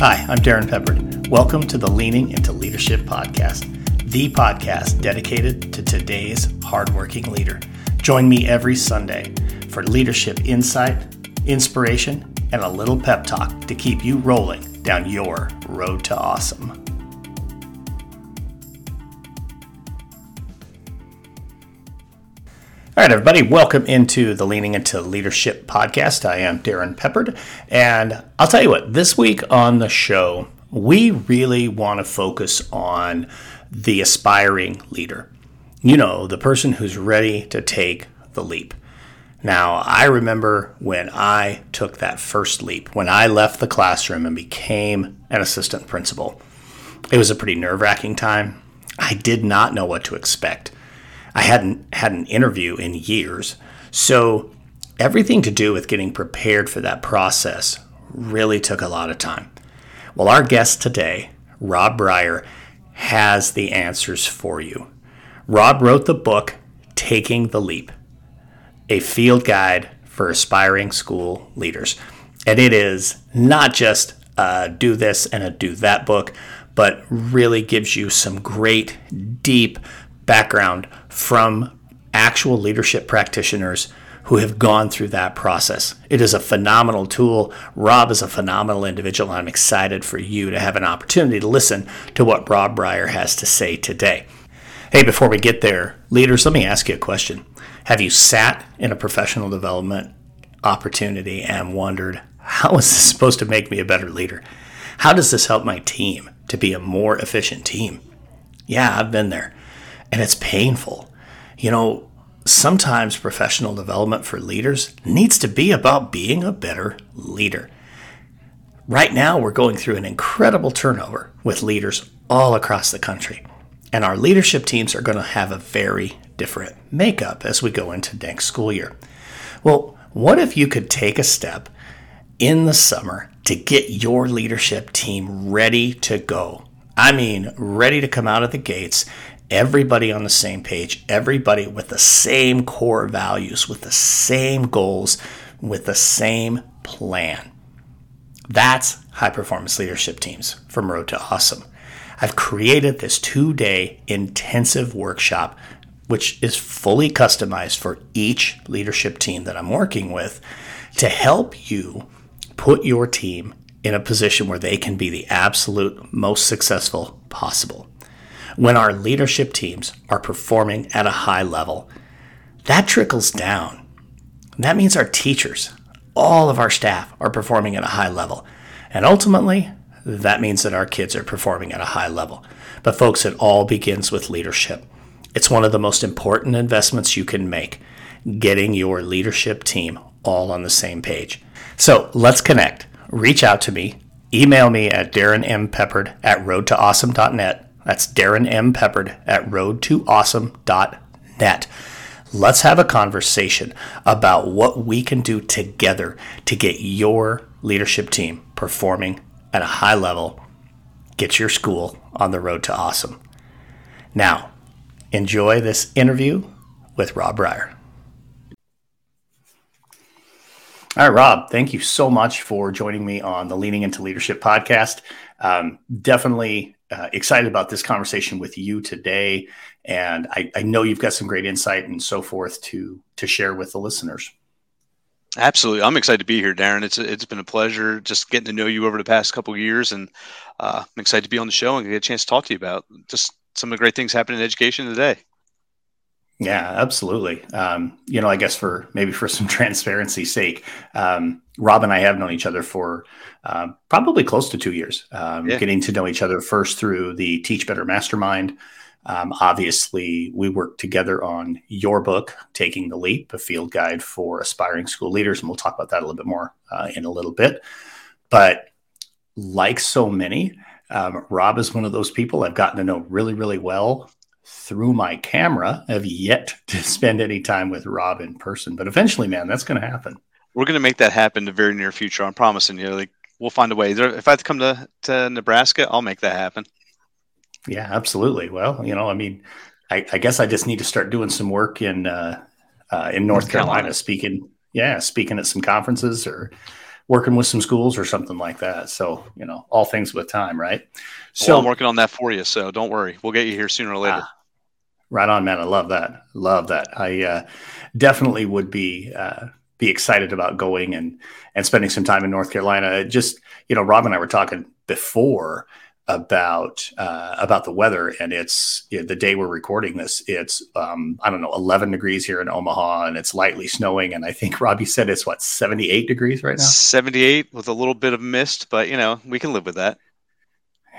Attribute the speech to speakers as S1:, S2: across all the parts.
S1: Hi, I'm Darrin Peppard. Welcome to the Leaning into Leadership podcast, the podcast dedicated to today's hardworking leader. Join me every Sunday for leadership insight, inspiration, and a little pep talk to keep you rolling down your road to awesome. Right, everybody, welcome into the Leaning into Leadership podcast. I am Darrin Peppard, and I'll tell you what, this week on the show, we really want to focus on the aspiring leader. You know, the person who's ready to take the leap. Now, I remember when I took that first leap, when I left the classroom and became an assistant principal. It was a pretty nerve wracking time. I did not know what to expect. I hadn't had an interview in years. So everything to do with getting prepared for that process really took a lot of time. Well, our guest today, Rob Breyer, has the answers for you. Rob wrote the book Taking the Leap, a field guide for aspiring school leaders. And it is not just a do this and a do that book, but really gives you some great, deep background from actual leadership practitioners who have gone through that process. It is a phenomenal tool. Rob is a phenomenal individual. I'm excited for you to have an opportunity to listen to what Rob Breyer has to say today. Hey, before we get there, leaders, let me ask you a question. Have you sat in a professional development opportunity and wondered, how is this supposed to make me a better leader? How does this help my team to be a more efficient team? Yeah, I've been there and it's painful. You know, sometimes professional development for leaders needs to be about being a better leader. Right now, we're going through an incredible turnover with leaders all across the country. And our leadership teams are going to have a very different makeup as we go into next school year. Well, what if you could take a step in the summer to get your leadership team ready to go? I mean, ready to come out of the gates everybody on the same page, everybody with the same core values, with the same goals, with the same plan. That's high performance leadership teams from Road to Awesome. I've created this two day intensive workshop, which is fully customized for each leadership team that I'm working with to help you put your team in a position where they can be the absolute most successful possible when our leadership teams are performing at a high level, that trickles down. That means our teachers, all of our staff are performing at a high level. And ultimately, that means that our kids are performing at a high level. But, folks, it all begins with leadership. It's one of the most important investments you can make, getting your leadership team all on the same page. So let's connect. Reach out to me. Email me at darrinmpeppard at roadtoawesome.net that's Darrin M. Peppard at roadtoawesome.net. Let's have a conversation about what we can do together to get your leadership team performing at a high level, get your school on the road to awesome. Now, enjoy this interview with Rob Breyer. All right, Rob, thank you so much for joining me on the Leaning into Leadership podcast. Um, definitely uh, excited about this conversation with you today, and I, I, know you've got some great insight and so forth to to share with the listeners.
S2: Absolutely, I'm excited to be here, Darrin. It's it's been a pleasure just getting to know you over the past couple years, and uh, I'm excited to be on the show and get a chance to talk to you about just some of the great things happening in education today.
S1: Yeah, absolutely. Um, you know, I guess for maybe for some transparency's sake, um, Rob and I have known each other for uh, probably close to two years. Um, yeah. Getting to know each other first through the Teach Better Mastermind. Um, obviously, we worked together on your book, Taking the Leap, a field guide for aspiring school leaders, and we'll talk about that a little bit more uh, in a little bit. But like so many, um, Rob is one of those people I've gotten to know really, really well through my camera. have yet to spend any time with Rob in person, but eventually, man, that's going to happen.
S2: We're going to make that happen in the very near future. I'm promising you. Like we'll find a way. If I have to come to, to Nebraska, I'll make that happen.
S1: Yeah, absolutely. Well, you know, I mean, I, I guess I just need to start doing some work in uh, uh, in North, North Carolina, Carolina, speaking. Yeah, speaking at some conferences or working with some schools or something like that. So, you know, all things with time, right?
S2: So well, I'm working on that for you. So don't worry. We'll get you here sooner or later. Ah,
S1: right on, man. I love that. Love that. I uh, definitely would be, uh, be excited about going and, and spending some time in North Carolina. Just, you know, Rob and I were talking before about uh, about the weather, and it's you know, the day we're recording this. It's um, I don't know, 11 degrees here in Omaha, and it's lightly snowing. And I think Robbie said it's what 78 degrees right now.
S2: 78 with a little bit of mist, but you know we can live with that.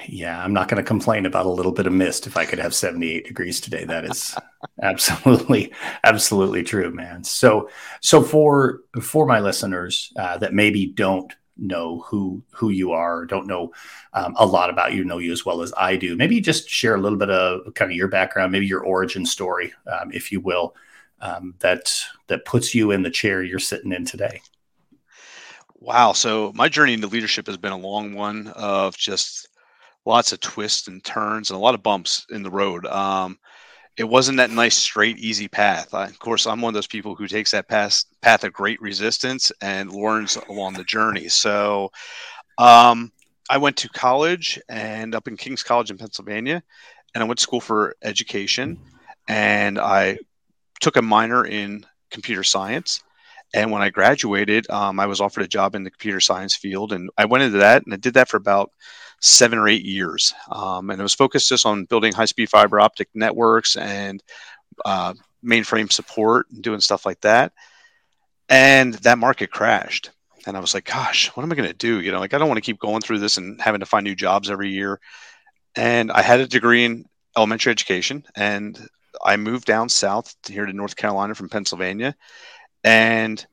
S1: Yeah, I'm not going to complain about a little bit of mist if I could have 78 degrees today. That is absolutely, absolutely true, man. So, so for for my listeners uh, that maybe don't know who who you are, don't know um, a lot about you, know you as well as I do. Maybe just share a little bit of kind of your background, maybe your origin story, um, if you will, um, that that puts you in the chair you're sitting in today.
S2: Wow. So my journey into leadership has been a long one of just lots of twists and turns and a lot of bumps in the road. Um, it wasn't that nice straight easy path. I, of course i'm one of those people who takes that path path of great resistance and learns along the journey. So um, i went to college and up in king's college in pennsylvania and i went to school for education and i took a minor in computer science. And when i graduated um, i was offered a job in the computer science field and i went into that and i did that for about seven or eight years. Um, and it was focused just on building high speed fiber optic networks and uh, mainframe support and doing stuff like that. And that market crashed. And I was like, gosh, what am I going to do? You know, like I don't want to keep going through this and having to find new jobs every year. And I had a degree in elementary education and I moved down south here to North Carolina from Pennsylvania. And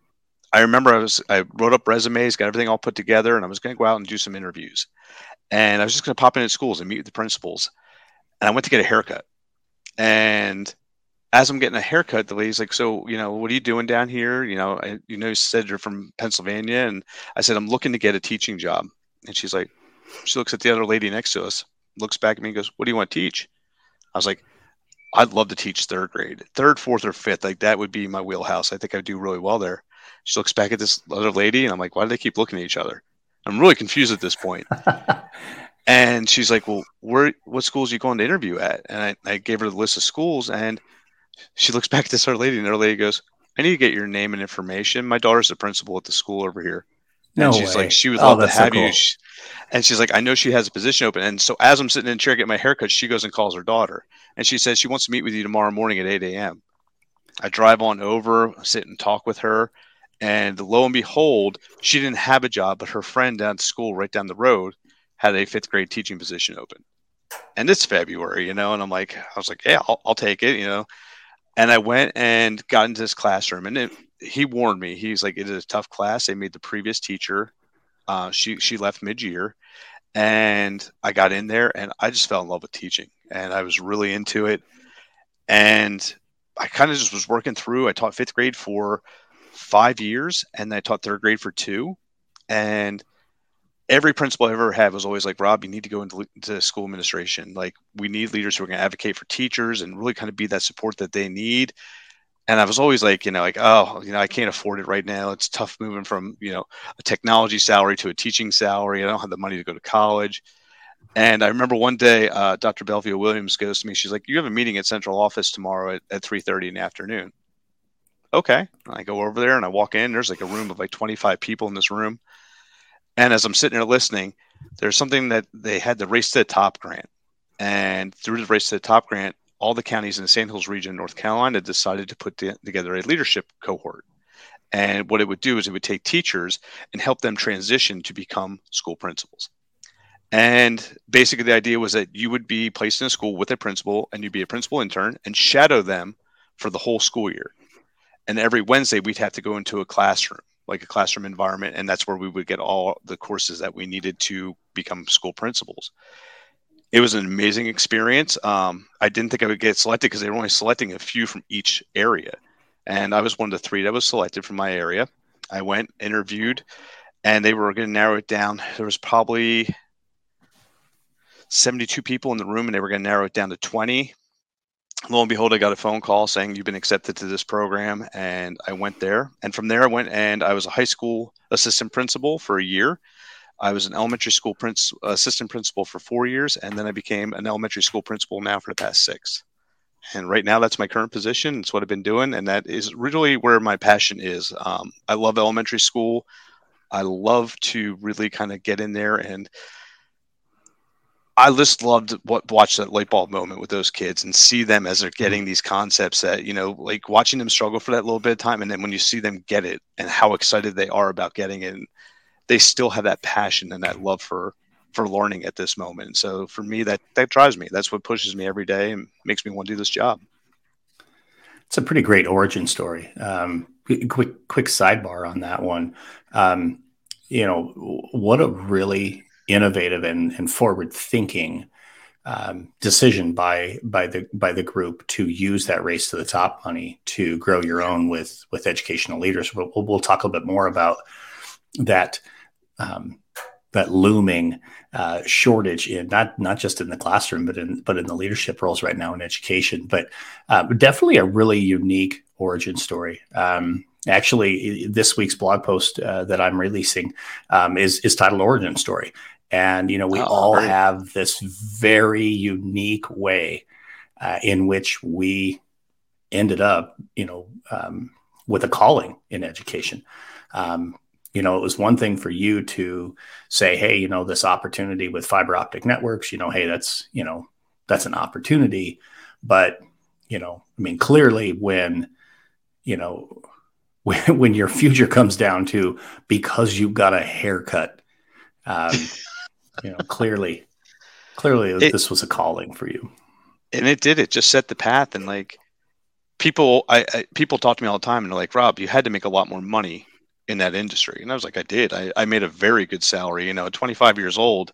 S2: I remember I was I wrote up resumes, got everything all put together, and I was going to go out and do some interviews and I was just going to pop in at schools and meet with the principals. And I went to get a haircut. And as I'm getting a haircut, the lady's like, "So, you know, what are you doing down here? You know, I, you know, you said you're from Pennsylvania." And I said, "I'm looking to get a teaching job." And she's like, she looks at the other lady next to us, looks back at me, and goes, "What do you want to teach?" I was like, "I'd love to teach third grade, third, fourth, or fifth. Like that would be my wheelhouse. I think I'd do really well there." She looks back at this other lady, and I'm like, "Why do they keep looking at each other?" I'm really confused at this point. and she's like, "Well, where what schools are you going to interview at?" And I, I gave her the list of schools, and she looks back at this other lady, and the lady goes, "I need to get your name and information. My daughter's the principal at the school over here." No and she's way. like, she would oh, love to have so cool. you. and she's like, I know she has a position open. And so as I'm sitting in the chair getting my haircut, she goes and calls her daughter. And she says she wants to meet with you tomorrow morning at 8 a.m. I drive on over, sit and talk with her. And lo and behold, she didn't have a job, but her friend down at school right down the road had a fifth grade teaching position open. And it's February, you know, and I'm like, I was like, yeah, I'll, I'll take it, you know. And I went and got into this classroom, and it, he warned me. He's like, it is a tough class. They made the previous teacher, uh, she she left mid year, and I got in there, and I just fell in love with teaching, and I was really into it, and I kind of just was working through. I taught fifth grade for five years, and I taught third grade for two. And every principal I ever had was always like, Rob, you need to go into, into school administration. Like, we need leaders who are going to advocate for teachers and really kind of be that support that they need. And I was always like, you know, like, oh, you know, I can't afford it right now. It's tough moving from, you know, a technology salary to a teaching salary. I don't have the money to go to college. And I remember one day, uh, Dr. Belvia Williams goes to me. She's like, "You have a meeting at central office tomorrow at, at 3:30 in the afternoon." Okay. I go over there and I walk in. There's like a room of like 25 people in this room. And as I'm sitting there listening, there's something that they had the Race to the Top grant. And through the Race to the Top grant, all the counties in the Sandhills region, North Carolina, decided to put together a leadership cohort. And what it would do is it would take teachers and help them transition to become school principals. And basically, the idea was that you would be placed in a school with a principal and you'd be a principal intern and shadow them for the whole school year and every Wednesday we'd have to go into a classroom, like a classroom environment, and that's where we would get all the courses that we needed to become school principals. It was an amazing experience. Um, I didn't think I would get selected because they were only selecting a few from each area, and I was one of the three that was selected from my area. I went, interviewed, and they were going to narrow it down. There was probably 72 people in the room, and they were going to narrow it down to 20 lo and behold, I got a phone call saying you've been accepted to this program, and I went there. And from there, I went and I was a high school assistant principal for a year. I was an elementary school prince, assistant principal for four years, and then I became an elementary school principal now for the past six. And right now, that's my current position. It's what I've been doing, and that is really where my passion is. Um, I love elementary school. I love to really kind of get in there and I just loved what watch that light bulb moment with those kids and see them as they're mm-hmm. getting these concepts that you know like watching them struggle for that little bit of time and then when you see them get it and how excited they are about getting it they still have that passion and that love for for learning at this moment. So for me that that drives me. That's what pushes me every day and makes me want to do this job.
S1: It's a pretty great origin story. Um, quick quick sidebar on that one. Um, you know what a really innovative and, and forward thinking um, decision by by the by the group to use that race to the top money to grow your own with with educational leaders. We'll, we'll talk a little bit more about that um, that looming uh, shortage in not not just in the classroom but in but in the leadership roles right now in education. But uh, definitely a really unique origin story. Um, actually, this week's blog post uh, that I'm releasing um, is is titled "Origin Story." And, you know, we oh, all right. have this very unique way uh, in which we ended up, you know, um, with a calling in education. Um, you know, it was one thing for you to say, hey, you know, this opportunity with fiber optic networks, you know, hey, that's, you know, that's an opportunity. But, you know, I mean, clearly when, you know, when, when your future comes down to because you've got a haircut, um, you know, clearly, clearly it, this was a calling for you.
S2: And it did. It just set the path. And like people, I, I people talk to me all the time and they're like, Rob, you had to make a lot more money in that industry. And I was like, I did. I, I made a very good salary. You know, at 25 years old,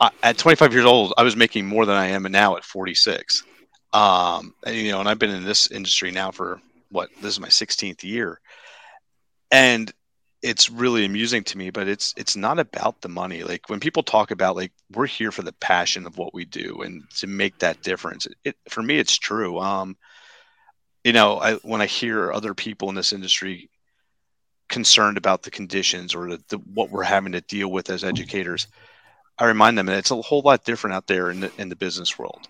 S2: I, at 25 years old, I was making more than I am now at 46. Um, and, you know, and I've been in this industry now for what this is my 16th year, and it's really amusing to me but it's it's not about the money. Like when people talk about like we're here for the passion of what we do and to make that difference it for me it's true. Um you know i when i hear other people in this industry concerned about the conditions or the, the what we're having to deal with as educators i remind them that it's a whole lot different out there in the in the business world.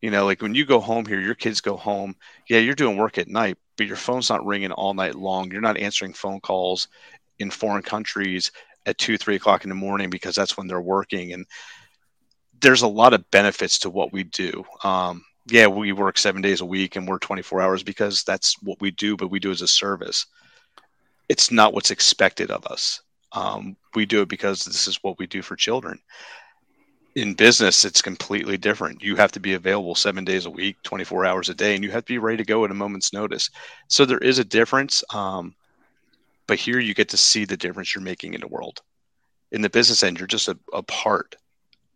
S2: You know like when you go home here your kids go home yeah you're doing work at night but your phone's not ringing all night long. You're not answering phone calls in foreign countries at two, three o'clock in the morning because that's when they're working. And there's a lot of benefits to what we do. Um, yeah, we work seven days a week and we're 24 hours because that's what we do, but we do as a service. It's not what's expected of us. Um, we do it because this is what we do for children. In business, it's completely different. You have to be available seven days a week, 24 hours a day, and you have to be ready to go at a moment's notice. So there is a difference. Um, but here you get to see the difference you're making in the world. In the business end, you're just a, a part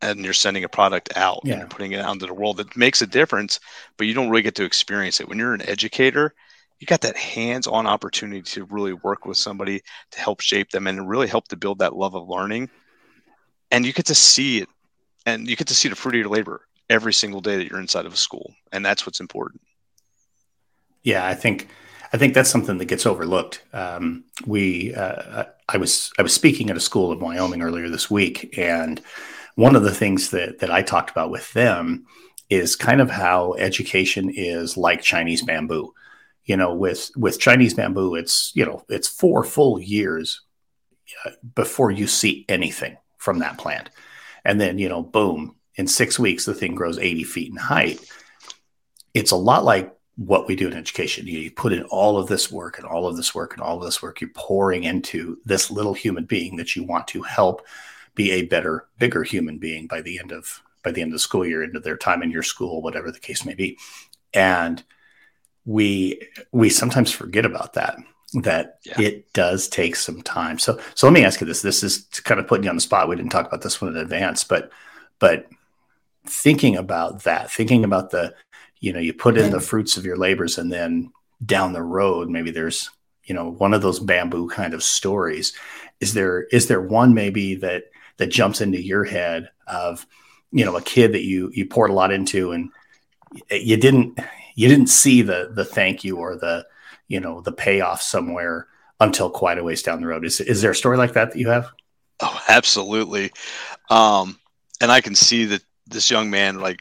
S2: and you're sending a product out yeah. and you're putting it out into the world that makes a difference, but you don't really get to experience it. When you're an educator, you got that hands-on opportunity to really work with somebody to help shape them and really help to build that love of learning. And you get to see it and you get to see the fruit of your labor every single day that you're inside of a school. And that's what's important.
S1: Yeah, I think I think that's something that gets overlooked. Um, we, uh, I was, I was speaking at a school in Wyoming earlier this week, and one of the things that that I talked about with them is kind of how education is like Chinese bamboo. You know, with with Chinese bamboo, it's you know it's four full years uh, before you see anything from that plant, and then you know, boom, in six weeks the thing grows eighty feet in height. It's a lot like what we do in education. You, you, put in all of this work and all of this work and all of this work. You're pouring into this little human being that you want to help be a better, bigger human being by the end of by the end of the school year, into their time in your school, whatever the case may be. And we we sometimes forget about that. That yeah. it does take some time. So so let me ask you this. This is kind of putting you on the spot. We didn't talk about this one in advance, but but thinking about that, thinking about the you know you put in the fruits of your labors and then down the road maybe there's you know one of those bamboo kind of stories is there is there one maybe that that jumps into your head of you know a kid that you you poured a lot into and you didn't you didn't see the the thank you or the you know the payoff somewhere until quite a ways down the road. Is is there a story like that that you have?
S2: Oh, absolutely. Um, and I can see that this young man like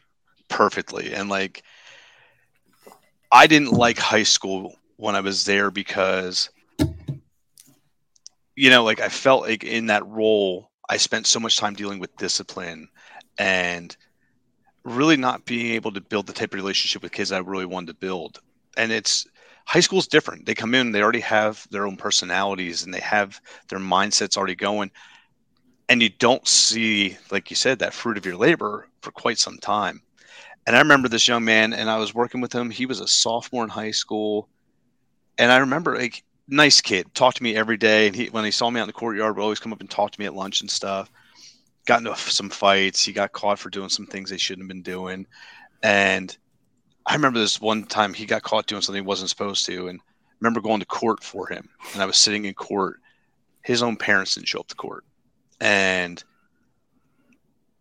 S2: perfectly, and like I didn't like high school when I was there because you know, like I felt like in that role, I spent so much time dealing with discipline and really not being able to build the type of relationship with kids I really wanted to build. And it's high school's different. They come in, they already have their own personalities and they have their mindsets already going. And you don't see, like you said, that fruit of your labor for quite some time. And I remember this young man, and I was working with him. He was a sophomore in high school. And I remember, like, nice kid, talked to me every day. And he, when he saw me out in the courtyard, would always come up and talk to me at lunch and stuff. Got into some fights. He got caught for doing some things they shouldn't have been doing. And I remember this one time he got caught doing something he wasn't supposed to, and I remember going to court for him. And I was sitting in court. His own parents didn't show up to court, and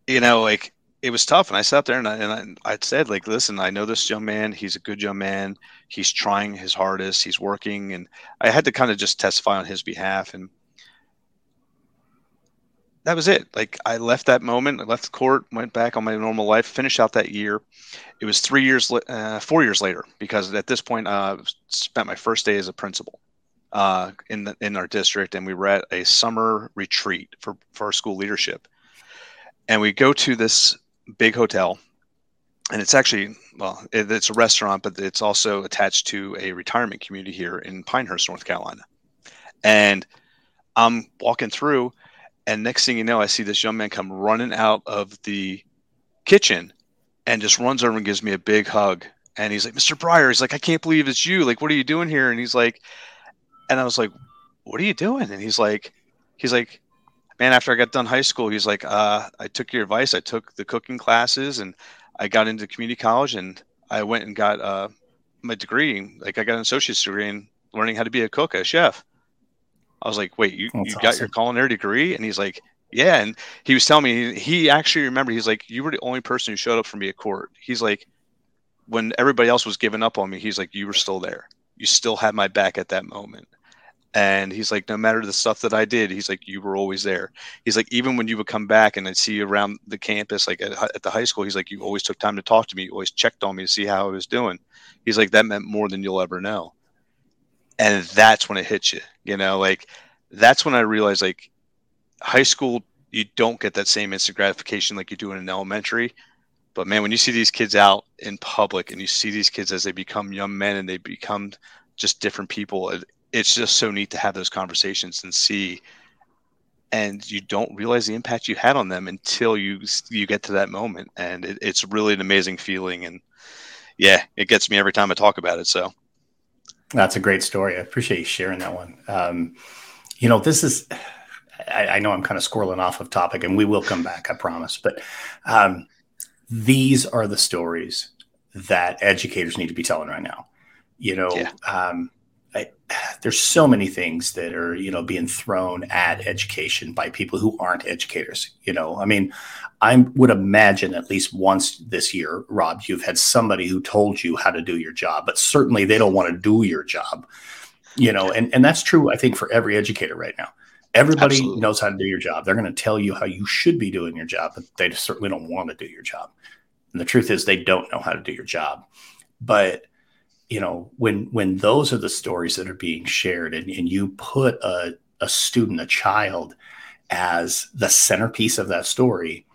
S2: you know, like it was tough. And I sat there and I, and I, I said, like, listen, I know this young man. He's a good young man. He's trying his hardest. He's working, and I had to kind of just testify on his behalf. And that was it. Like I left that moment, I left the court, went back on my normal life, finished out that year. It was three years, uh, four years later, because at this point, uh, spent my first day as a principal uh, in the, in our district, and we were at a summer retreat for for our school leadership, and we go to this big hotel, and it's actually well, it, it's a restaurant, but it's also attached to a retirement community here in Pinehurst, North Carolina, and I'm walking through and next thing you know, I see this young man come running out of the kitchen and just runs over and gives me a big hug. And he's like, Mr. Breyer, he's like, I can't believe it's you. Like, what are you doing here? And he's like, and I was like, what are you doing? And he's like, he's like, man, after I got done high school, he's like, uh, I took your advice. I took the cooking classes and I got into community college and I went and got uh, my degree. Like I got an associate's degree in learning how to be a cook, a chef. I was like, wait, you, you got your culinary degree? And he's like, yeah. And he was telling me, he actually remembered, he's like, you were the only person who showed up for me at court. He's like, when everybody else was giving up on me, he's like, you were still there. You still had my back at that moment. And he's like, no matter the stuff that I did, he's like, you were always there. He's like, even when you would come back and I'd see you around the campus, like at, at the high school, he's like, you always took time to talk to me. You always checked on me to see how I was doing. He's like, that meant more than you'll ever know and that's when it hits you you know like that's when i realized like high school you don't get that same instant gratification like you do in an elementary but man when you see these kids out in public and you see these kids as they become young men and they become just different people it's just so neat to have those conversations and see and you don't realize the impact you had on them until you you get to that moment and it, it's really an amazing feeling and yeah it gets me every time i talk about it so
S1: that's a great story. I appreciate you sharing that one. Um, you know, this is, I, I, know I'm kind of squirreling off of topic and we will come back, I promise. But um, these are the stories that educators need to be telling right now. You know, yeah. um, I, there's so many things that are you know being thrown at education by people who aren't educators you know? I mean i would imagine at least once this year rob you've had somebody who told you how to do your job but certainly they don't want to do your job you know? And, and that's true i think for every educator right now. Everybody Absolutely. knows how to do your job. They're going to tell you how you should be doing your job but they certainly don't want to do your job. And the truth is they don't know how to do your job. But you know when when those are the stories that are being shared and, and you put a, a student a child as the centerpiece of that story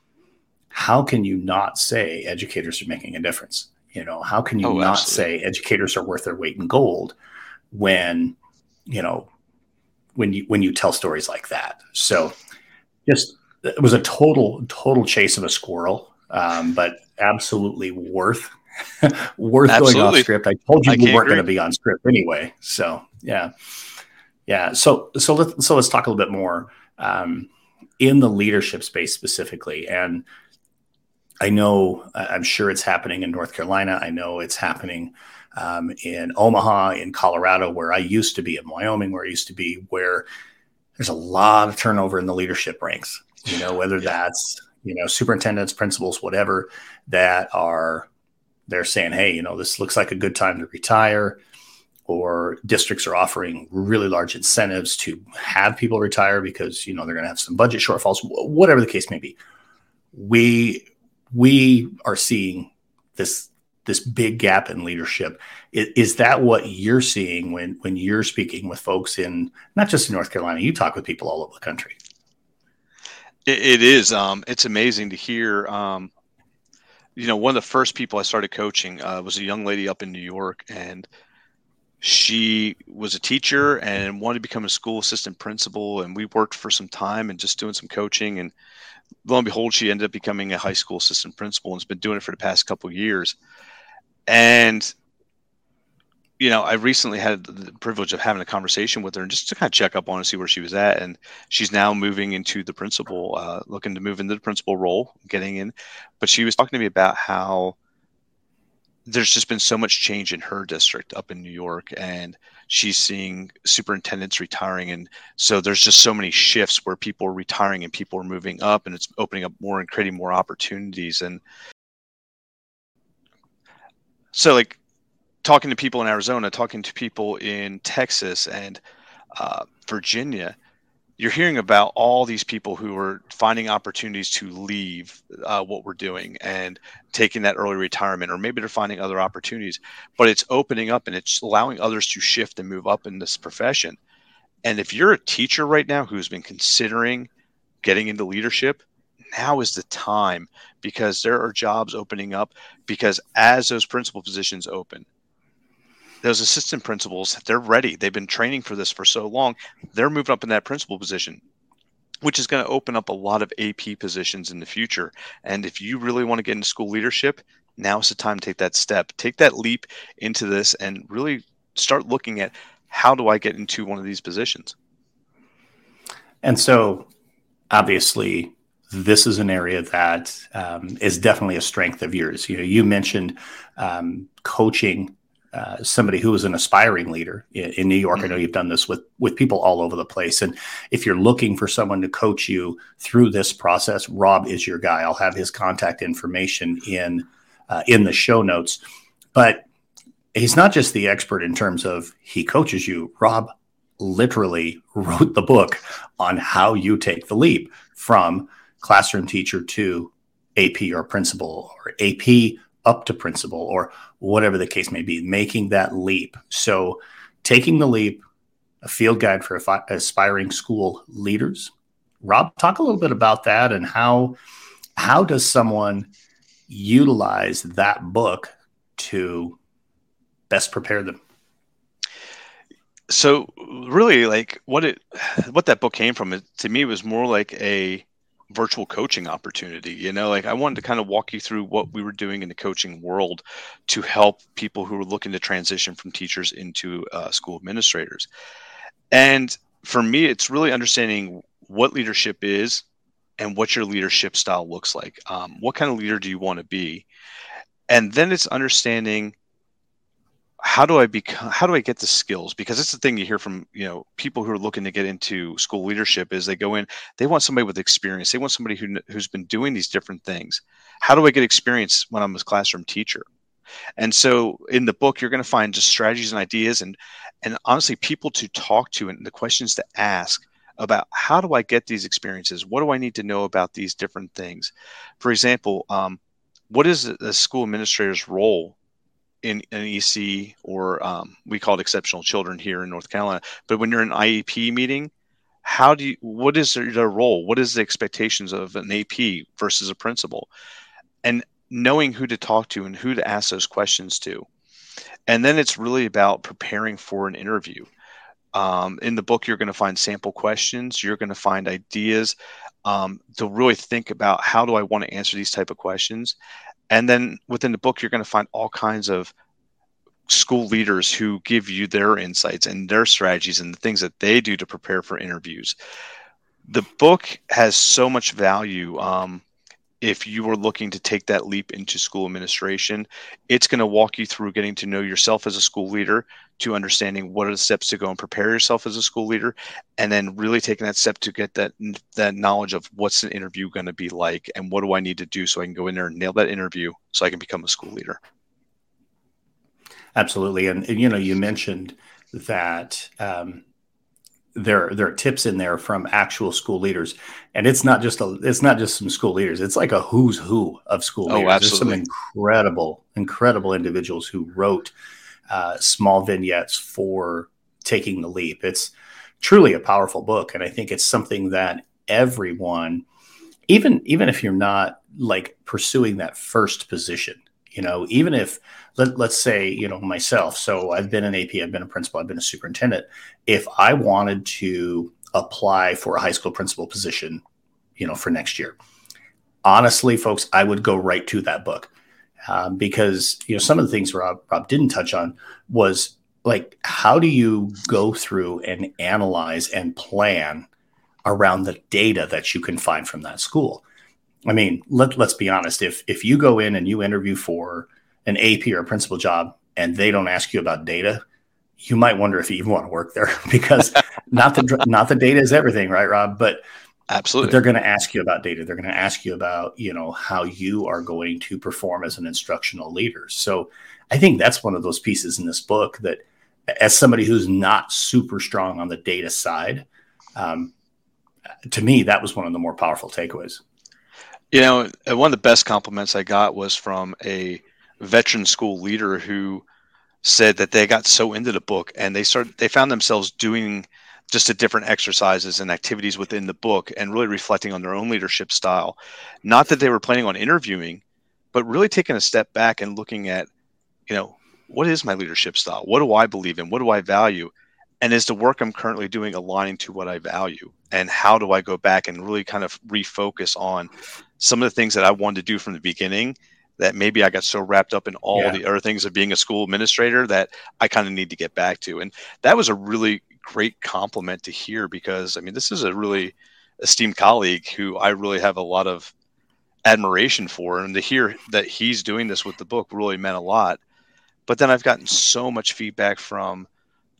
S1: how can you not say educators are making a difference you know how can you oh, not absolutely. say educators are worth their weight in gold when you know when you when you tell stories like that so just it was a total total chase of a squirrel um, but absolutely worth worth Absolutely. going off script. I told you I we weren't going to be on script anyway. So yeah, yeah. So so let's so let's talk a little bit more um, in the leadership space specifically. And I know I'm sure it's happening in North Carolina. I know it's happening um, in Omaha, in Colorado, where I used to be, in Wyoming, where I used to be, where there's a lot of turnover in the leadership ranks. You know, whether that's you know superintendents, principals, whatever that are they're saying, hey, you know, this looks like a good time to retire, or districts are offering really large incentives to have people retire because, you know, they're going to have some budget shortfalls, whatever the case may be. We we are seeing this this big gap in leadership. Is, is, that what you're seeing when when you're speaking with folks in not just in North Carolina? You talk with people all over the country.
S2: it, it is. Um, it's amazing to hear. Um, you know, one of the first people I started coaching uh, was a young lady up in New York, and she was a teacher and wanted to become a school assistant principal. And we worked for some time and just doing some coaching. And lo and behold, she ended up becoming a high school assistant principal and has been doing it for the past couple years. And you know, I recently had the privilege of having a conversation with her and just to kind of check up on and see where she was at. And she's now moving into the principal, uh, looking to move into the principal role, getting in. But she was talking to me about how there's just been so much change in her district up in New York, and she's seeing superintendents retiring. And so there's just so many shifts where people are retiring and people are moving up, and it's opening up more and creating more opportunities. And so, like, talking to people in Arizona, talking to people in Texas and uh, Virginia, you're hearing about all these people who are finding opportunities to leave uh, what we're doing and taking that early retirement, or maybe they're finding other opportunities. But it's opening up and it's allowing others to shift and move up in this profession. And if you're a teacher right now who's been considering getting into leadership, now is the time because there are jobs opening up. Because as those principal positions open, those assistant principals, they're ready. They've been training for this for so long. They're moving up in that principal position, which is going to open up a lot of AP positions in the future. And if you really want to get into school leadership, now is the time to take that step, take that leap into this, and really start looking at how do I get into one of these positions.
S1: And so, obviously, this is an area that um, is definitely a strength of yours. You know, you mentioned um, coaching uh, somebody who is an aspiring leader in, in New York. Mm-hmm. I know mm-hmm. you've done this with with people all over the place. And if you're looking for someone to coach you through this process, Rob is your guy. I'll have his contact information in uh, in the show notes. But he's not just the expert in terms of he coaches you. Rob literally wrote the book on how you take the leap from classroom teacher to AP or principal or AP up to principal or whatever the case may be, making that leap. So, taking the leap, a field guide for aspiring school leaders. Rob, talk a little bit about that and how how does someone utilize that book to best prepare them?
S2: So, really, like what it what that book came from, it to me was more like a virtual coaching opportunity you know like i wanted to kind of walk you through what we were doing in the coaching world to help people who were looking to transition from teachers into uh, school administrators. And for me it's really understanding what leadership is and what your leadership style looks like. Um, what kind of leader do you want to be? And then it's understanding how do I become how do I get the skills? Because it's the thing you hear from you know people who are looking to get into school leadership is they go in they want somebody with experience. They want somebody who who's been doing these different things. How do I get experience when I'm a classroom teacher? And so in the book you're going to find just strategies and ideas and and honestly people to talk to and the questions to ask about how do I get these experiences? What do I need to know about these different things? For example um, what is a school administrator's role in an EC or um, we call it exceptional children here in North Carolina. But when you're in IEP meeting, how do you, what is their, their role? What is the expectations of an AP versus a principal? And knowing who to talk to and who to ask those questions to. And then it's really about preparing for an interview. Um, in the book, you're going to find sample questions. You're going to find ideas um, to really think about how do I want to answer these type of questions, and then within the book, you're going to find all kinds of school leaders who give you their insights and their strategies and the things that they do to prepare for interviews. The book has so much value. Um, if you are looking to take that leap into school administration, it's going to walk you through getting to know yourself as a school leader, to understanding what are the steps to go and prepare yourself as a school leader, and then really taking that step to get that that knowledge of what's an interview going to be like, and what do I need to do so I can go in there and nail that interview so I can become a school leader.
S1: Absolutely, and, and you know, you mentioned that um, there there are tips in there from actual school leaders, and it's not just a it's not just some school leaders. It's like a who's who of school
S2: oh,
S1: leaders.
S2: Absolutely.
S1: There's some incredible incredible individuals who wrote uh, small vignettes for taking the leap. It's truly a powerful book, and I think it's something that everyone, even even if you're not like pursuing that first position, you know, even if let, let's say, you know, myself, so I've been an AP, I've been a principal, I've been a superintendent. If I wanted to apply for a high school principal position, you know, for next year, honestly, folks, I would go right to that book. Um, because you know some of the things Rob, Rob didn't touch on was like how do you go through and analyze and plan around the data that you can find from that school I mean, let, let's be honest. If if you go in and you interview for an AP or a principal job and they don't ask you about data, you might wonder if you even want to work there because not the not the data is everything, right, Rob? But
S2: absolutely,
S1: but they're going to ask you about data. They're going to ask you about you know how you are going to perform as an instructional leader. So I think that's one of those pieces in this book that, as somebody who's not super strong on the data side, um, to me that was one of the more powerful takeaways.
S2: You know, uh, one of the best compliments I got was from a veteran school leader who said that they got so into the book and they started they found themselves doing just a different exercises and activities within the book and really reflecting on their own leadership style. Not that they were planning on interviewing, but really taking a step back and looking at, you know, what is my leadership style? What do I believe in? What do I value? And is the work I'm currently doing aligning to what I value? And how do I go back and really kind of refocus on some of the things that I wanted to do from the beginning that maybe I got so wrapped up in all yeah. the other things of being a school administrator that I kind of need to get back to. And that was a really great compliment to hear because I mean, this is a really esteemed colleague who I really have a lot of admiration for. And to hear that he's doing this with the book really meant a lot. But then I've gotten so much feedback from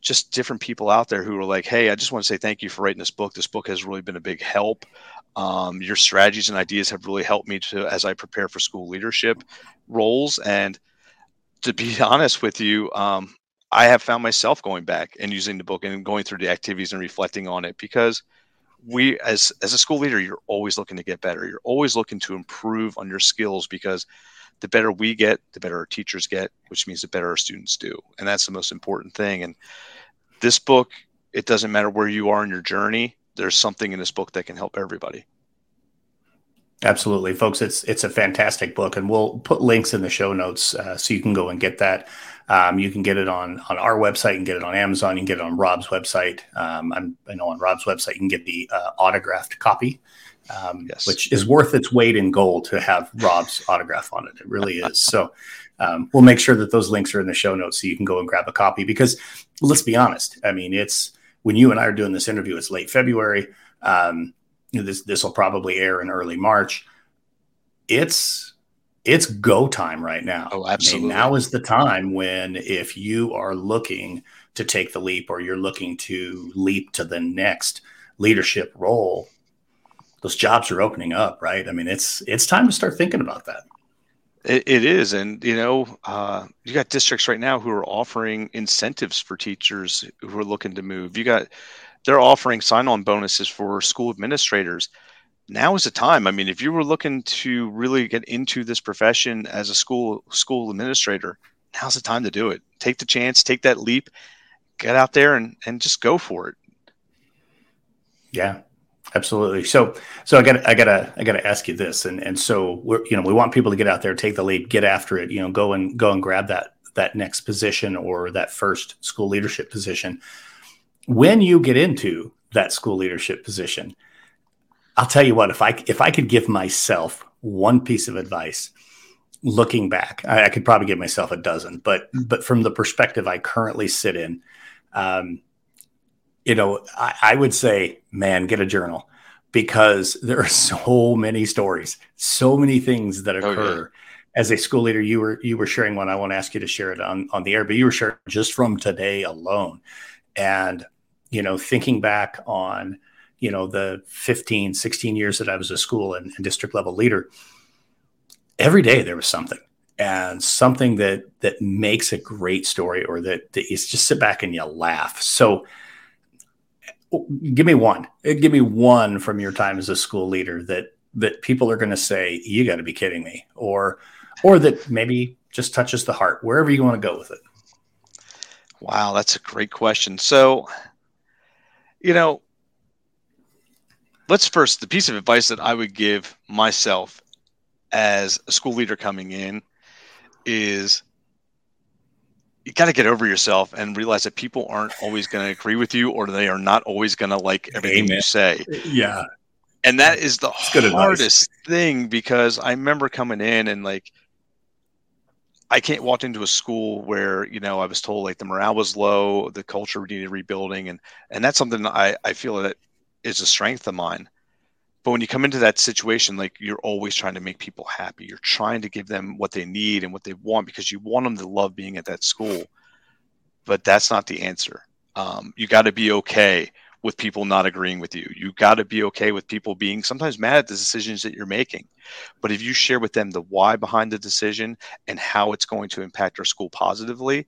S2: just different people out there who are like, Hey, I just want to say thank you for writing this book. This book has really been a big help. Um, your strategies and ideas have really helped me to as I prepare for school leadership roles. And to be honest with you, um, I have found myself going back and using the book and going through the activities and reflecting on it because we as as a school leader you're always looking to get better. You're always looking to improve on your skills because the better we get the better our teachers get which means the better our students do. And that's the most important thing. And this book it doesn't matter where you are in your journey there's something in this book that can help everybody.
S1: Absolutely, folks. It's it's a fantastic book, and we'll put links in the show notes uh, so you can go and get that. Um, you can get it on on our website, and get it on Amazon, you can get it on Rob's website. Um, i know on Rob's website you can get the uh, autographed copy, um, yes. which is worth its weight in gold to have Rob's autograph on it. It really is. So um, we'll make sure that those links are in the show notes so you can go and grab a copy. Because let's be honest, I mean it's when you and I are doing this interview, it's late February. Um, this this will probably air in early March. It's it's go time right now.
S2: Oh, absolutely.
S1: I mean, now is the time when if you are looking to take the leap or you're looking to leap to the next leadership role, those jobs are opening up, right? I mean, it's it's time to start thinking about that.
S2: It, it is, and you know, uh, you got districts right now who are offering incentives for teachers who are looking to move. You got they're offering sign-on bonuses for school administrators. Now is the time. I mean, if you were looking to really get into this profession as a school school administrator, now's the time to do it. Take the chance, take that leap, get out there and and just go for it.
S1: Yeah, Absolutely. So, so I got, I gotta, I gotta ask you this, and and so we're, you know, we want people to get out there, take the lead, get after it. You know, go and go and grab that that next position or that first school leadership position. When you get into that school leadership position, I'll tell you what. If I if I could give myself one piece of advice, looking back, I, I could probably give myself a dozen, but but from the perspective I currently sit in. Um, you know, I, I would say, man, get a journal because there are so many stories, so many things that oh, occur. Okay. As a school leader, you were you were sharing one. I won't ask you to share it on, on the air, but you were sharing just from today alone. And, you know, thinking back on, you know, the 15, 16 years that I was a school and, and district level leader, every day there was something and something that that makes a great story or that, that you just sit back and you laugh. So give me one. Uh, give me one from your time as a school leader that that people are going to say you got to be kidding me or or that maybe just touches the heart wherever you want to go with it.
S2: Wow, that's a great question. So, you know, let's first the piece of advice that I would give myself as a school leader coming in is you got to get over yourself and realize that people aren't always going to agree with you or they are not always going to like everything Amen. you say.
S1: Yeah.
S2: And that is the hardest thing because I remember coming in and like I can't walk into a school where, you know, I was told like the morale was low, the culture needed rebuilding and and that's something I I feel that is a strength of mine. But when you come into that situation, like you're always trying to make people happy. You're trying to give them what they need and what they want because you want them to love being at that school. But that's not the answer. Um, you got to be okay with people not agreeing with you. You got to be okay with people being sometimes mad at the decisions that you're making. But if you share with them the why behind the decision and how it's going to impact our school positively,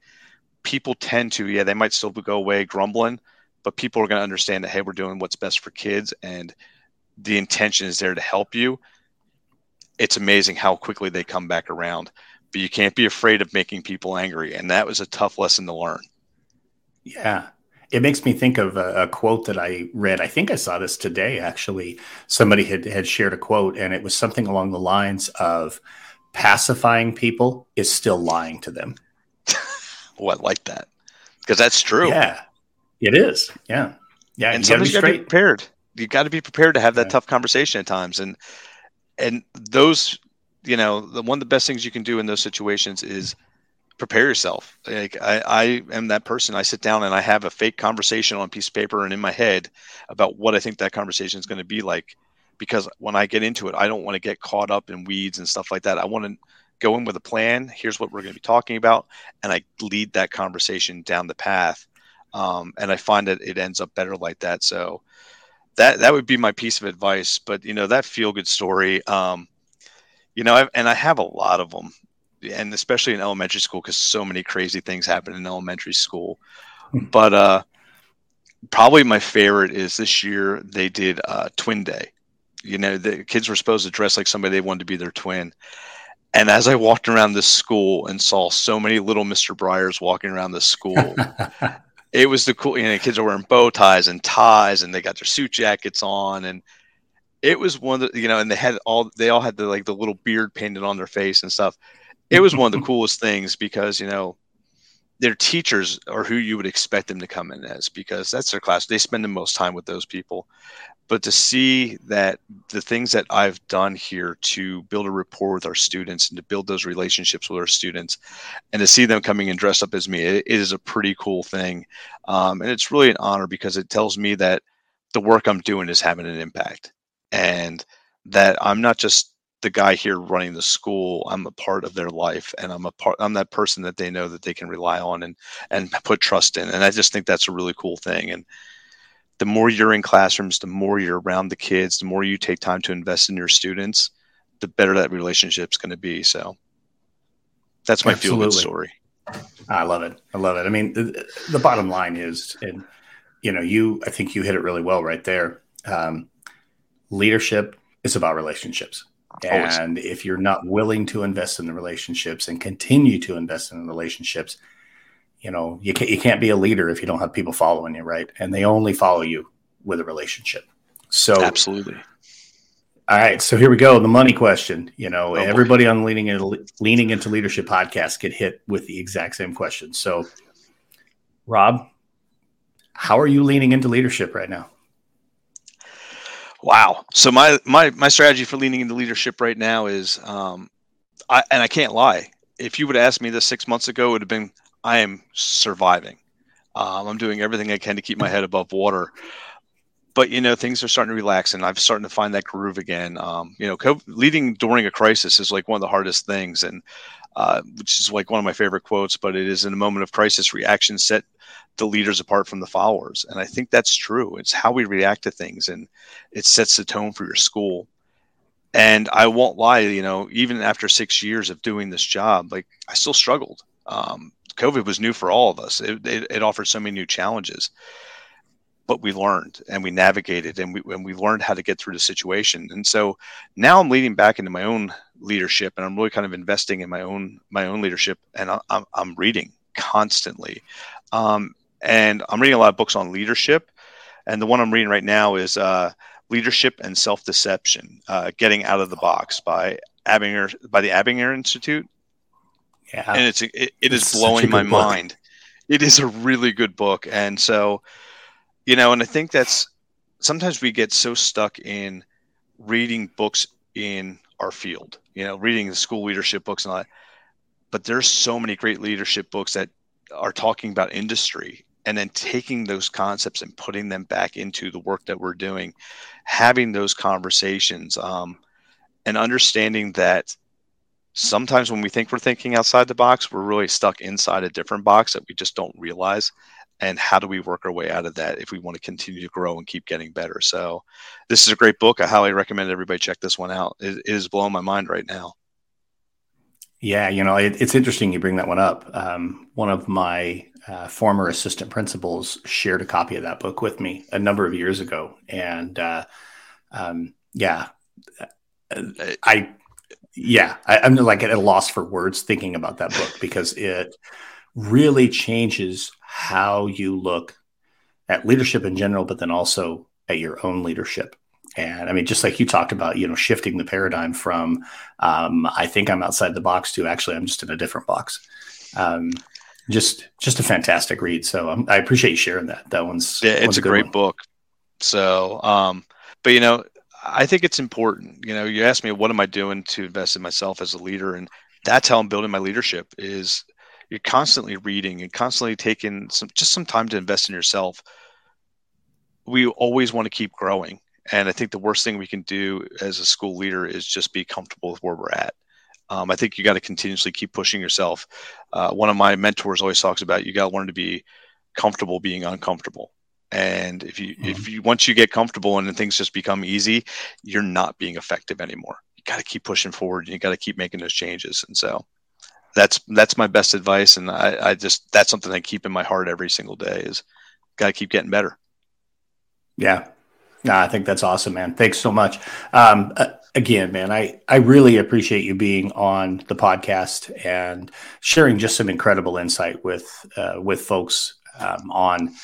S2: people tend to, yeah, they might still go away grumbling, but people are going to understand that, hey, we're doing what's best for kids and the intention is there to help you, it's amazing how quickly they come back around. But you can't be afraid of making people angry. And that was a tough lesson to learn.
S1: Yeah. It makes me think of a, a, quote that I read. I think I saw this today, actually. Somebody had, had shared a quote, and it was something along the lines of pacifying people is still lying to them.
S2: oh, I like that. Because that's true.
S1: Yeah, it is. Yeah. Yeah.
S2: And you got to be prepared you got to be prepared to have that tough conversation at times. And and those you know the one of the best things you can do in those situations is prepare yourself. Like I, I am that person. I sit down and i have a fake conversation on a piece of paper and in my head about what i think that conversation is going to be like because when i get into it i don't want to get caught up in weeds and stuff like that. I want to go in with a plan. Here's what we're going to be talking about. And i lead that conversation down the path um, and i find that it ends up better like that. So that that would be my piece of advice. But you know that feel good story. Um, you know, I've, and I have a lot of them, and especially in elementary school because so many crazy things happen in elementary school. Hmm. But uh, probably my favorite is this year they did uh, Twin Day. You know, the kids were supposed to dress like somebody they wanted to be their twin. And as I walked around this school and saw so many little Mr. Breyers walking around the school, it was the cool. You know, kids are wearing bow ties and ties, and they got their suit jackets on, and it was one of the you know, and they had all they all had the like the little beard painted on their face and stuff. It was one of the coolest things because you know their teachers are who you would expect them to come in as because that's their class. They spend the most time with those people. But to see that the things that I've done here to build a rapport with our students and to build those relationships with our students, and to see them coming and dressed up as me, it, it is a pretty cool thing. Um, and it's really an honor because it tells me that the work I'm doing is having an impact and that I'm not just the guy here running the school i'm a part of their life and i'm a part i'm that person that they know that they can rely on and and put trust in and i just think that's a really cool thing and the more you're in classrooms the more you're around the kids the more you take time to invest in your students the better that relationship's going to be so. That's my feel good story.
S1: I love it. I love it. I mean the, the bottom line is and you know you i think you hit it really well right there um, leadership is about relationships Always. And if you're not willing to invest in the relationships and continue to invest in the relationships, you know, you can't, you can't be a leader if you don't have people following you, right? And they only follow you with a relationship. So
S2: absolutely.
S1: All right, so here we go. The money question. You know, oh, everybody boy. on leaning into leaning into leadership podcast get hit with the exact same question. So, Rob, how are you leaning into leadership right now?
S2: Wow. So my my my strategy for leaning into leadership right now is, um, I and I can't lie. If you would ask me this six months ago, it would have been I am surviving. Um, I'm doing everything I can to keep my head above water. But you know things are starting to relax, and I'm starting to find that groove again. Um, you know, co- leading during a crisis is like one of the hardest things, and uh, which is like one of my favorite quotes. But it is in a moment of crisis, reaction set the leaders apart from the followers. And I think that's true. It's how we react to things and it sets the tone for your school. and I won't lie, you know, even after six years of doing this job, like I still struggled. Um, COVID was new for all of us. It, it, it, offered so many new challenges, but we learned and we navigated and we, and we learned how to get through the situation. And so now I'm leading back into my own leadership and I'm really kind of investing in my own, my own leadership. And I, I'm, I'm reading constantly. Um, and I'm reading a lot of books on leadership. And the one I'm reading right now is, uh, Leadership and Self Deception: uh, Getting Out of the Box by Arbinger by the Arbinger Institute. Yeah, and it's it, it it's is blowing my book. mind. It is a really good book, and so you know, and I think that's sometimes we get so stuck in reading books in our field. You know, reading the school leadership books and all that. But there's so many great leadership books that are talking about industry and then taking those concepts and putting them back into the work that we're doing, having those conversations, um, and understanding that sometimes when we think we're thinking outside the box, we're really stuck inside a different box that we just don't realize. And how do we work our way out of that if we want to continue to grow and keep getting better? So, this is a great book. I highly recommend everybody check this one out. it, it is blowing my mind right now.
S1: Yeah, you know, it, it's interesting you bring that one up. Um, one of my uh, former assistant principals shared a copy of that book with me a number of years ago, and uh, um, yeah, I yeah I, am like at a loss for words thinking about that book because it really changes how you look at leadership in general, but then also at your own leadership. And I mean, just like you talked about, you know, shifting the paradigm from um, I think I'm outside the box to actually I'm just in a different box. Um, just just a fantastic read. So um, I appreciate you sharing that. That one's
S2: yeah, it's
S1: one's
S2: a, a great one. book. So, um, but you know, I think it's important. You know, you asked me what am I doing to invest in myself as a leader, and that's how I'm building my leadership. Is you're constantly reading and constantly taking some just some time to invest in yourself. We always want to keep growing, and I think the worst thing we can do as a school leader is just be comfortable with where we're at. Um, I think you got to continuously keep pushing yourself. Uh, one of my mentors always talks about you got to learn to be comfortable being uncomfortable. And if you mm-hmm. if you once you get comfortable and things just become easy, you're not being effective anymore. You got to keep pushing forward. You got to keep making those changes. And so that's that's my best advice. And I, I just that's something I keep in my heart every single day is got to keep getting better.
S1: Yeah, no, I think that's awesome, man. Thanks so much. Um, uh, again, man, I, I really appreciate you being on the podcast and sharing just some incredible insight with uh, with folks um, on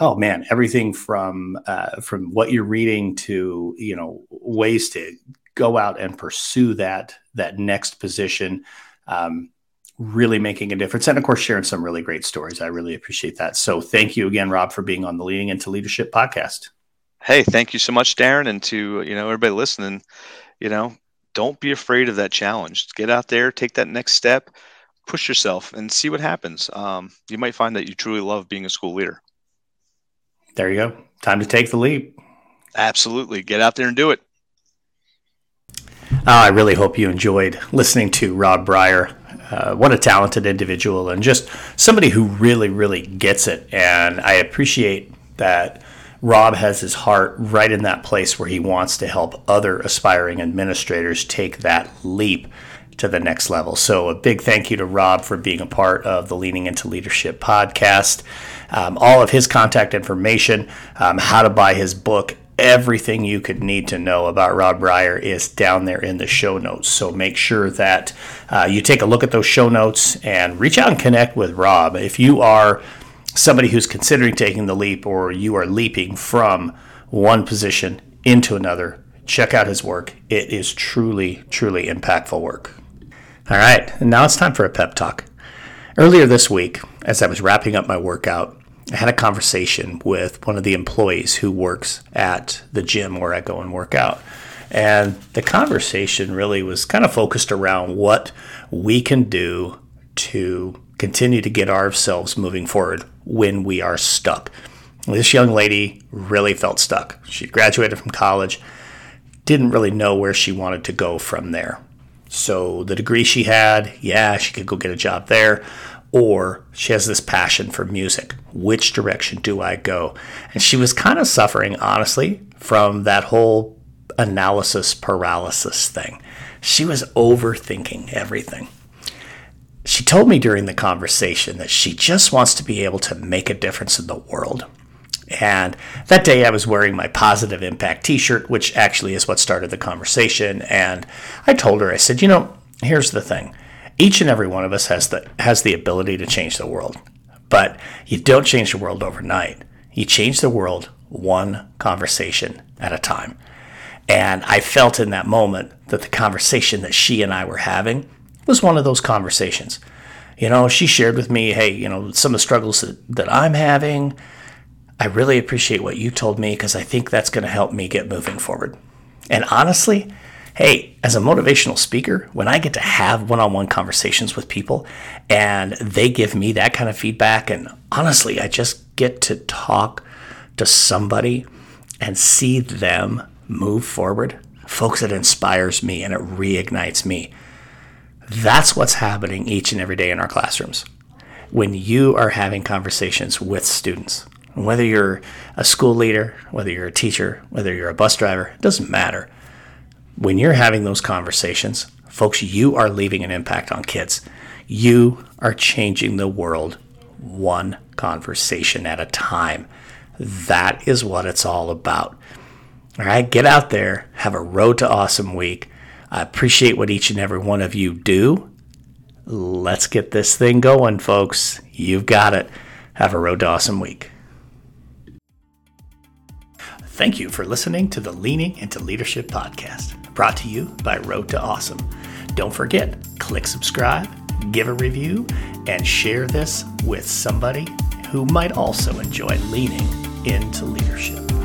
S1: oh man everything from uh, from what you're reading to you know ways to go out and pursue that that next position. Um, really making a difference and of course sharing some really great stories i really appreciate that so thank you again rob for being on the leading into leadership podcast
S2: hey, thank you so much, Darrin, and to you know everybody listening. You know, don't be afraid of that challenge. Get out there, take that next step, push yourself, and see what happens. Um, you might find that you truly love being a school leader.
S1: There you go. Time to take the leap.
S2: Absolutely, get out there and do it.
S1: Uh, I really hope you enjoyed listening to Rob Breyer. Uh, what a talented individual and just somebody who really, really gets it. And I appreciate that Rob has his heart right in that place where he wants to help other aspiring administrators take that leap to the next level. So, a big thank you to Rob for being a part of the Leaning into Leadership podcast. Um, all of his contact information, um, how to buy his book, everything you could need to know about Rob Breyer is down there in the show notes. So make sure that uh, you take a look at those show notes and reach out and connect with Rob. If you are somebody who's considering taking the leap or you are leaping from one position into another, check out his work. It is truly, truly impactful work. All right, and now it's time for a pep talk. Earlier this week, as I was wrapping up my workout, I had a conversation with one of the employees who works at the gym where I go and work out. And the conversation really was kind of focused around what we can do to continue to get ourselves moving forward when we are stuck. This young lady really felt stuck. She graduated from college, didn't really know where she wanted to go from there. So, the degree she had, yeah, she could go get a job there, or she has this passion for music. Which direction do I go? And she was kind of suffering, honestly, from that whole analysis paralysis thing. She was overthinking everything. She told me during the conversation that she just wants to be able to make a difference in the world. And that day I was wearing my Positive Impact t shirt, which actually is what started the conversation. And I told her, I said, you know, here's the thing each and every one of us has the, has the ability to change the world, but you don't change the world overnight. You change the world one conversation at a time. And I felt in that moment that the conversation that she and I were having was one of those conversations. You know, she shared with me, hey, you know, some of the struggles that, that I'm having I really appreciate what you told me because I think that's going to help me get moving forward. And honestly, hey, as a motivational speaker, when I get to have one on one conversations with people and they give me that kind of feedback, and honestly, I just get to talk to somebody and see them move forward, folks, it inspires me and it reignites me. That's what's happening each and every day in our classrooms. When you are having conversations with students, whether you're a school leader, whether you're a teacher, whether you're a bus driver, it doesn't matter. When you're having those conversations, folks, you are leaving an impact on kids. You are changing the world one conversation at a time. That is what it's all about. All right, get out there, have a road to awesome week. I appreciate what each and every one of you do. Let's get this thing going, folks. You've got it. Have a road to awesome week. Thank you for listening to the Leaning into Leadership podcast, brought to you by Road to Awesome. Don't forget, click subscribe, give a review, and share this with somebody who might also enjoy leaning into leadership.